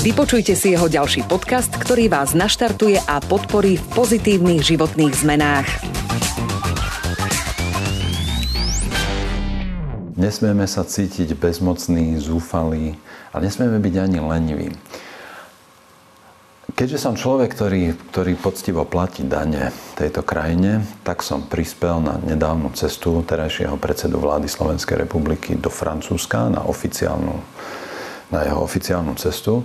Vypočujte si jeho ďalší podcast, ktorý vás naštartuje a podporí v pozitívnych životných zmenách. Nesmieme sa cítiť bezmocný, zúfalý a nesmieme byť ani leniví. Keďže som človek, ktorý, ktorý poctivo platí dane tejto krajine, tak som prispel na nedávnu cestu terajšieho predsedu vlády Slovenskej republiky do Francúzska na, oficiálnu, na jeho oficiálnu cestu.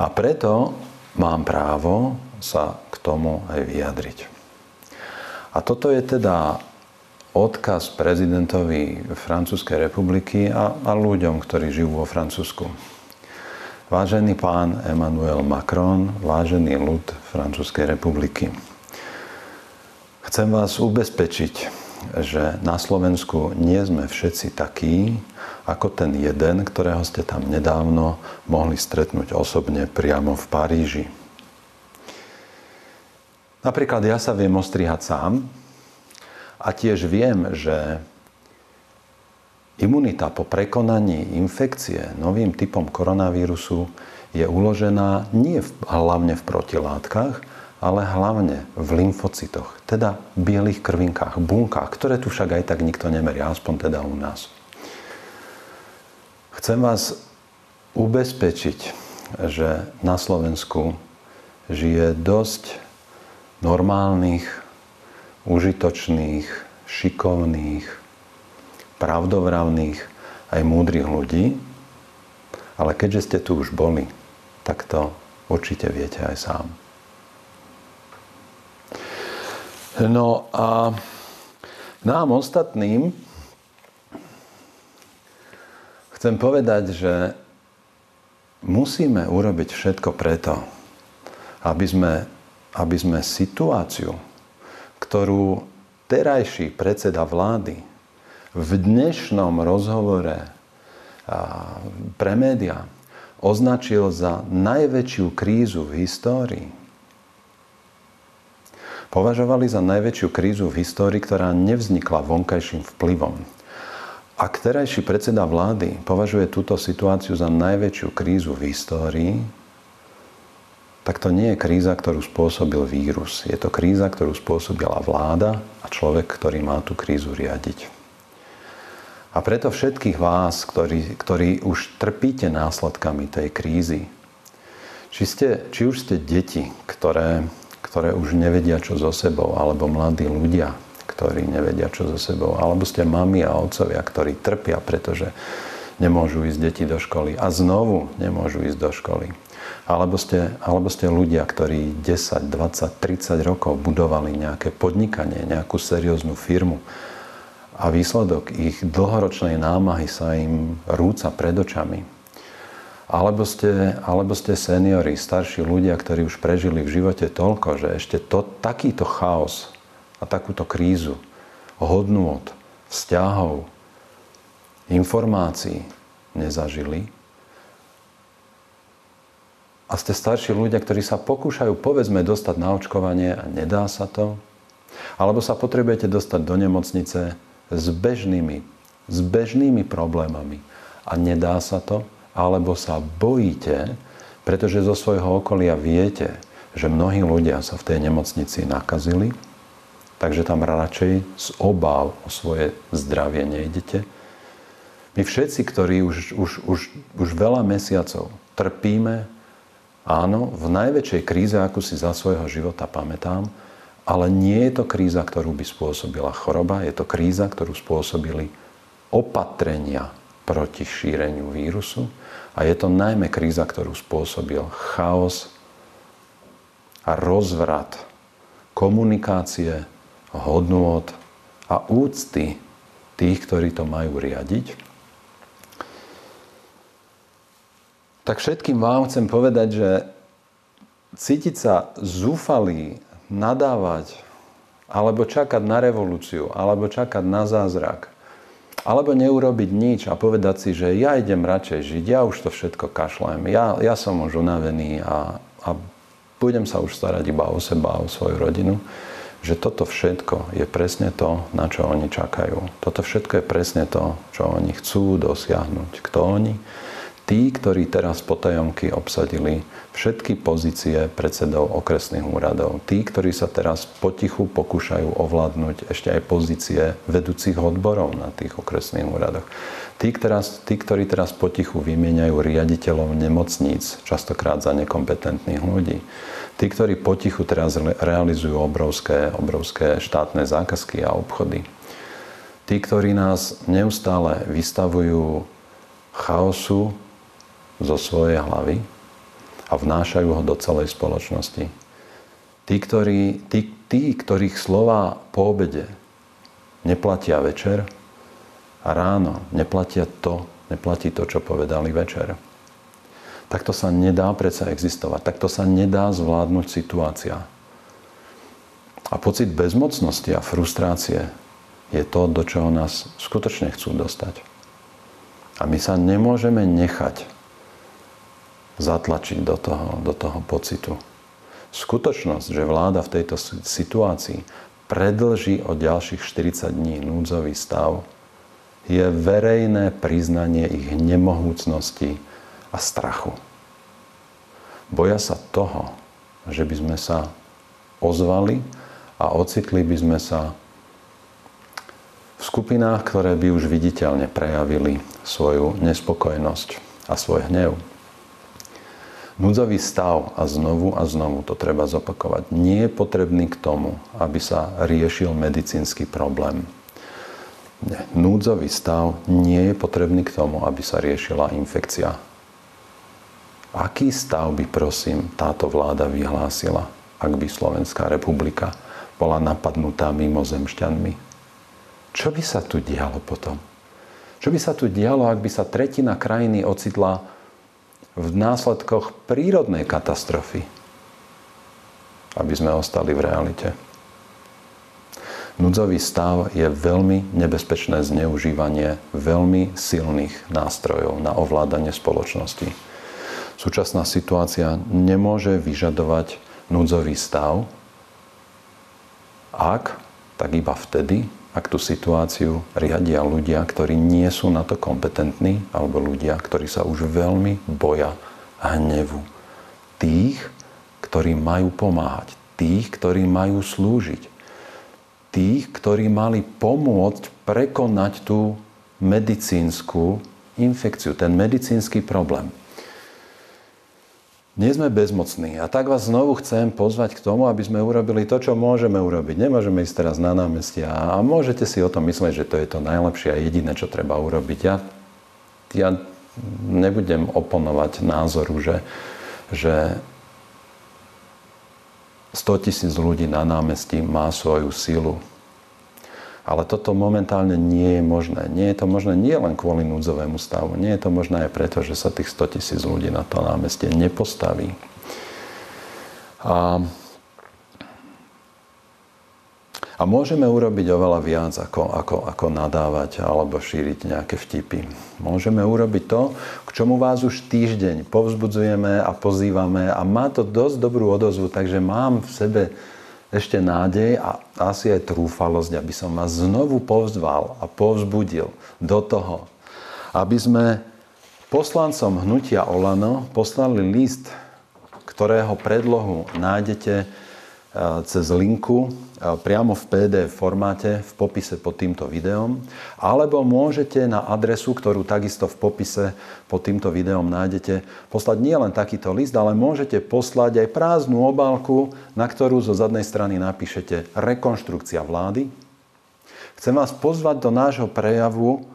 A preto mám právo sa k tomu aj vyjadriť. A toto je teda odkaz prezidentovi Francúzskej republiky a, a ľuďom, ktorí žijú vo Francúzsku. Vážený pán Emmanuel Macron, vážený ľud Francúzskej republiky. Chcem vás ubezpečiť, že na Slovensku nie sme všetci takí, ako ten jeden, ktorého ste tam nedávno mohli stretnúť osobne priamo v Paríži. Napríklad ja sa viem ostrihať sám, a tiež viem, že imunita po prekonaní infekcie novým typom koronavírusu je uložená nie v, hlavne v protilátkach, ale hlavne v lymfocytoch, teda bielých krvinkách, bunkách, ktoré tu však aj tak nikto nemeria, aspoň teda u nás. Chcem vás ubezpečiť, že na Slovensku žije dosť normálnych, užitočných, šikovných, pravdovravných aj múdrych ľudí, ale keďže ste tu už boli, tak to určite viete aj sám. No a nám ostatným chcem povedať, že musíme urobiť všetko preto, aby sme, aby sme situáciu, ktorú terajší predseda vlády v dnešnom rozhovore pre médiá označil za najväčšiu krízu v histórii. Považovali za najväčšiu krízu v histórii, ktorá nevznikla vonkajším vplyvom. Ak terajší predseda vlády považuje túto situáciu za najväčšiu krízu v histórii, tak to nie je kríza, ktorú spôsobil vírus. Je to kríza, ktorú spôsobila vláda a človek, ktorý má tú krízu riadiť. A preto všetkých vás, ktorí, ktorí už trpíte následkami tej krízy, či, ste, či už ste deti, ktoré, ktoré už nevedia, čo so sebou, alebo mladí ľudia, ktorí nevedia, čo so sebou, alebo ste mami a otcovia, ktorí trpia, pretože nemôžu ísť deti do školy a znovu nemôžu ísť do školy alebo ste, alebo ste ľudia, ktorí 10, 20, 30 rokov budovali nejaké podnikanie, nejakú serióznu firmu a výsledok ich dlhoročnej námahy sa im rúca pred očami. Alebo ste, alebo ste seniori, starší ľudia, ktorí už prežili v živote toľko, že ešte to, takýto chaos a takúto krízu hodnôt, vzťahov, informácií nezažili, a ste starší ľudia, ktorí sa pokúšajú povedzme dostať na očkovanie a nedá sa to, alebo sa potrebujete dostať do nemocnice s bežnými, s bežnými problémami a nedá sa to, alebo sa bojíte, pretože zo svojho okolia viete, že mnohí ľudia sa v tej nemocnici nakazili, takže tam radšej z obáv o svoje zdravie nejdete. My všetci, ktorí už, už, už, už veľa mesiacov trpíme Áno, v najväčšej kríze, ako si za svojho života pamätám, ale nie je to kríza, ktorú by spôsobila choroba, je to kríza, ktorú spôsobili opatrenia proti šíreniu vírusu a je to najmä kríza, ktorú spôsobil chaos a rozvrat komunikácie, hodnôt a úcty tých, ktorí to majú riadiť? Tak všetkým vám chcem povedať, že cítiť sa zúfalý, nadávať, alebo čakať na revolúciu, alebo čakať na zázrak, alebo neurobiť nič a povedať si, že ja idem radšej žiť, ja už to všetko kašlem, ja, ja som už unavený a, a budem sa už starať iba o seba a o svoju rodinu, že toto všetko je presne to, na čo oni čakajú. Toto všetko je presne to, čo oni chcú dosiahnuť. Kto oni? Tí, ktorí teraz potajomky obsadili všetky pozície predsedov okresných úradov, tí, ktorí sa teraz potichu pokúšajú ovládnuť ešte aj pozície vedúcich odborov na tých okresných úradoch, tí, teraz, tí ktorí teraz potichu vymieňajú riaditeľov nemocníc, častokrát za nekompetentných ľudí, tí, ktorí potichu teraz realizujú obrovské, obrovské štátne zákazky a obchody, tí, ktorí nás neustále vystavujú chaosu, zo svojej hlavy a vnášajú ho do celej spoločnosti. Tí, ktorí, tí, tí, ktorých slova po obede neplatia večer a ráno neplatia to, neplatí to, čo povedali večer. Takto sa nedá predsa existovať. Takto sa nedá zvládnuť situácia. A pocit bezmocnosti a frustrácie je to, do čoho nás skutočne chcú dostať. A my sa nemôžeme nechať zatlačiť do toho, do toho pocitu. Skutočnosť, že vláda v tejto situácii predlží o ďalších 40 dní núdzový stav, je verejné priznanie ich nemohúcnosti a strachu. Boja sa toho, že by sme sa ozvali a ocitli by sme sa v skupinách, ktoré by už viditeľne prejavili svoju nespokojnosť a svoj hnev. Núdzový stav, a znovu a znovu to treba zopakovať, nie je potrebný k tomu, aby sa riešil medicínsky problém. Nie. Núdzový stav nie je potrebný k tomu, aby sa riešila infekcia. Aký stav by, prosím, táto vláda vyhlásila, ak by Slovenská republika bola napadnutá mimozemšťanmi? Čo by sa tu dialo potom? Čo by sa tu dialo, ak by sa tretina krajiny ocitla v následkoch prírodnej katastrofy, aby sme ostali v realite. Núdzový stav je veľmi nebezpečné zneužívanie veľmi silných nástrojov na ovládanie spoločnosti. Súčasná situácia nemôže vyžadovať núdzový stav, ak, tak iba vtedy, ak tú situáciu riadia ľudia, ktorí nie sú na to kompetentní, alebo ľudia, ktorí sa už veľmi boja hnevu. Tých, ktorí majú pomáhať. Tých, ktorí majú slúžiť. Tých, ktorí mali pomôcť prekonať tú medicínsku infekciu, ten medicínsky problém. Nie sme bezmocní. A tak vás znovu chcem pozvať k tomu, aby sme urobili to, čo môžeme urobiť. Nemôžeme ísť teraz na námestia a môžete si o tom myslieť, že to je to najlepšie a jediné, čo treba urobiť. Ja, ja nebudem oponovať názoru, že, že 100 tisíc ľudí na námestí má svoju silu ale toto momentálne nie je možné. Nie je to možné nie len kvôli núdzovému stavu. Nie je to možné aj preto, že sa tých 100 tisíc ľudí na to námestie nepostaví. A, a môžeme urobiť oveľa viac, ako, ako, ako nadávať alebo šíriť nejaké vtipy. Môžeme urobiť to, k čomu vás už týždeň povzbudzujeme a pozývame a má to dosť dobrú odozvu, takže mám v sebe ešte nádej a asi aj trúfalosť, aby som vás znovu povzval a povzbudil do toho, aby sme poslancom hnutia Olano poslali list, ktorého predlohu nájdete Eh, cez linku priamo v PDF formáte v popise pod týmto videom, alebo môžete na adresu, ktorú takisto v popise pod týmto videom nájdete, poslať nielen takýto list, ale môžete poslať aj prázdnu obálku, na ktorú zo zadnej strany napíšete rekonštrukcia vlády. Chcem vás pozvať do nášho prejavu,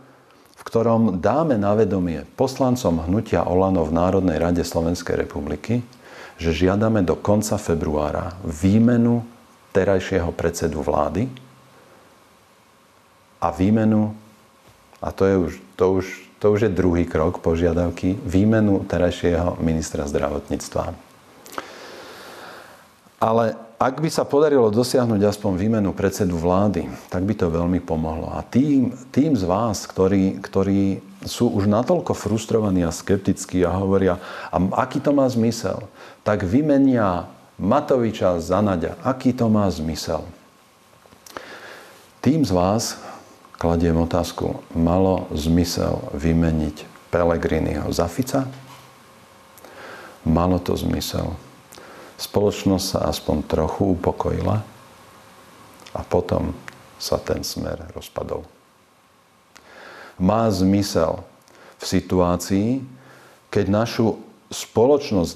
v ktorom dáme na vedomie poslancom hnutia Olano v Národnej rade Slovenskej republiky, že žiadame do konca februára výmenu terajšieho predsedu vlády a výmenu, a to je už, to už, to už je druhý krok požiadavky, výmenu terajšieho ministra zdravotníctva. Ale ak by sa podarilo dosiahnuť aspoň výmenu predsedu vlády, tak by to veľmi pomohlo. A tým, tým z vás, ktorí, ktorí sú už natoľko frustrovaní a skeptickí a hovoria, a aký to má zmysel, tak vymenia Matoviča za Naďa. Aký to má zmysel? Tým z vás, kladiem otázku, malo zmysel vymeniť Pelegriniho za Fica? Malo to zmysel spoločnosť sa aspoň trochu upokojila a potom sa ten smer rozpadol. Má zmysel v situácii, keď našu spoločnosť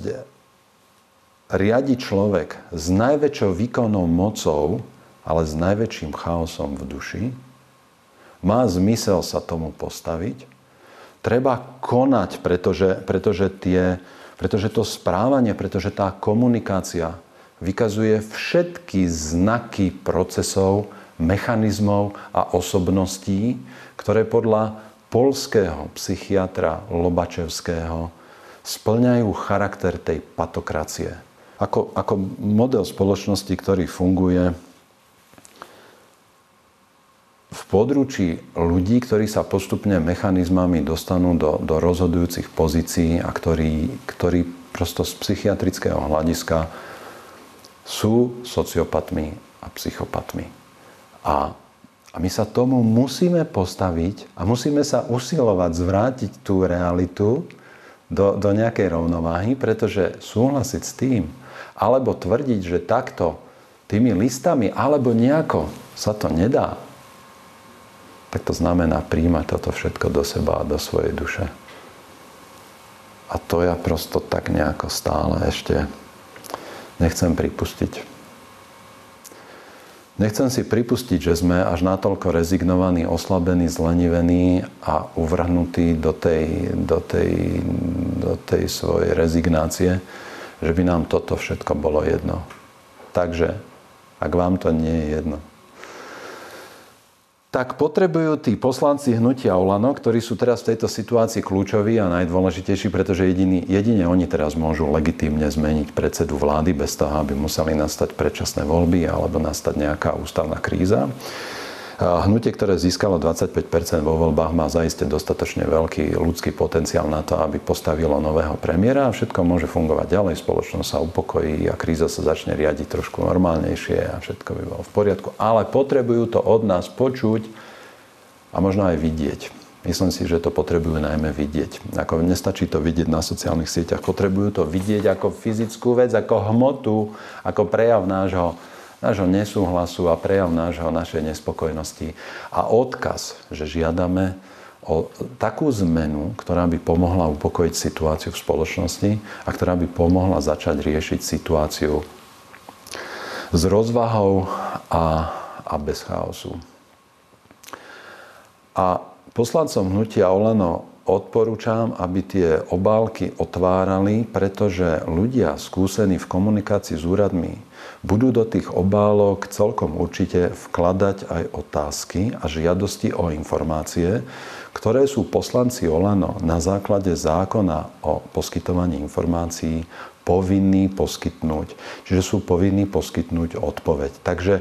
riadi človek s najväčšou výkonnou mocou, ale s najväčším chaosom v duši, má zmysel sa tomu postaviť. Treba konať, pretože, pretože tie, pretože to správanie, pretože tá komunikácia vykazuje všetky znaky procesov, mechanizmov a osobností, ktoré podľa polského psychiatra Lobačevského splňajú charakter tej patokracie. Ako, ako model spoločnosti, ktorý funguje v područí ľudí, ktorí sa postupne mechanizmami dostanú do, do rozhodujúcich pozícií a ktorí, ktorí prosto z psychiatrického hľadiska sú sociopatmi a psychopatmi. A, a my sa tomu musíme postaviť a musíme sa usilovať zvrátiť tú realitu do, do nejakej rovnováhy, pretože súhlasiť s tým, alebo tvrdiť, že takto tými listami, alebo nejako sa to nedá, tak to znamená príjmať toto všetko do seba a do svojej duše. A to ja prosto tak nejako stále ešte nechcem pripustiť. Nechcem si pripustiť, že sme až natoľko rezignovaní, oslabení, zlenivení a uvrhnutí do tej, do tej, do tej svojej rezignácie, že by nám toto všetko bolo jedno. Takže, ak vám to nie je jedno, tak potrebujú tí poslanci hnutia Olano, ktorí sú teraz v tejto situácii kľúčoví a najdôležitejší, pretože jediný, jedine oni teraz môžu legitímne zmeniť predsedu vlády bez toho, aby museli nastať predčasné voľby alebo nastať nejaká ústavná kríza. Hnutie, ktoré získalo 25% vo voľbách, má zaiste dostatočne veľký ľudský potenciál na to, aby postavilo nového premiéra a všetko môže fungovať ďalej, spoločnosť sa upokojí a kríza sa začne riadiť trošku normálnejšie a všetko by bolo v poriadku. Ale potrebujú to od nás počuť a možno aj vidieť. Myslím si, že to potrebujú najmä vidieť. Ako nestačí to vidieť na sociálnych sieťach, potrebujú to vidieť ako fyzickú vec, ako hmotu, ako prejav nášho nášho nesúhlasu a prejav nášho, našej nespokojnosti. A odkaz, že žiadame o takú zmenu, ktorá by pomohla upokojiť situáciu v spoločnosti a ktorá by pomohla začať riešiť situáciu s rozvahou a, a bez chaosu. A poslancom hnutia Oleno odporúčam, aby tie obálky otvárali, pretože ľudia skúsení v komunikácii s úradmi budú do tých obálok celkom určite vkladať aj otázky a žiadosti o informácie, ktoré sú poslanci Olano na základe zákona o poskytovaní informácií povinní poskytnúť. Čiže sú povinní poskytnúť odpoveď. Takže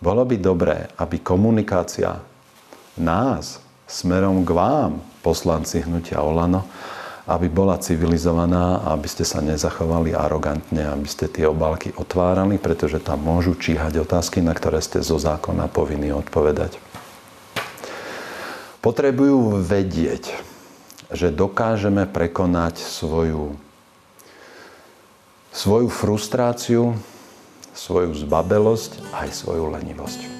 bolo by dobré, aby komunikácia nás smerom k vám, poslanci hnutia Olano, aby bola civilizovaná aby ste sa nezachovali arogantne, aby ste tie obálky otvárali, pretože tam môžu číhať otázky, na ktoré ste zo zákona povinni odpovedať. Potrebujú vedieť, že dokážeme prekonať svoju, svoju frustráciu, svoju zbabelosť aj svoju lenivosť.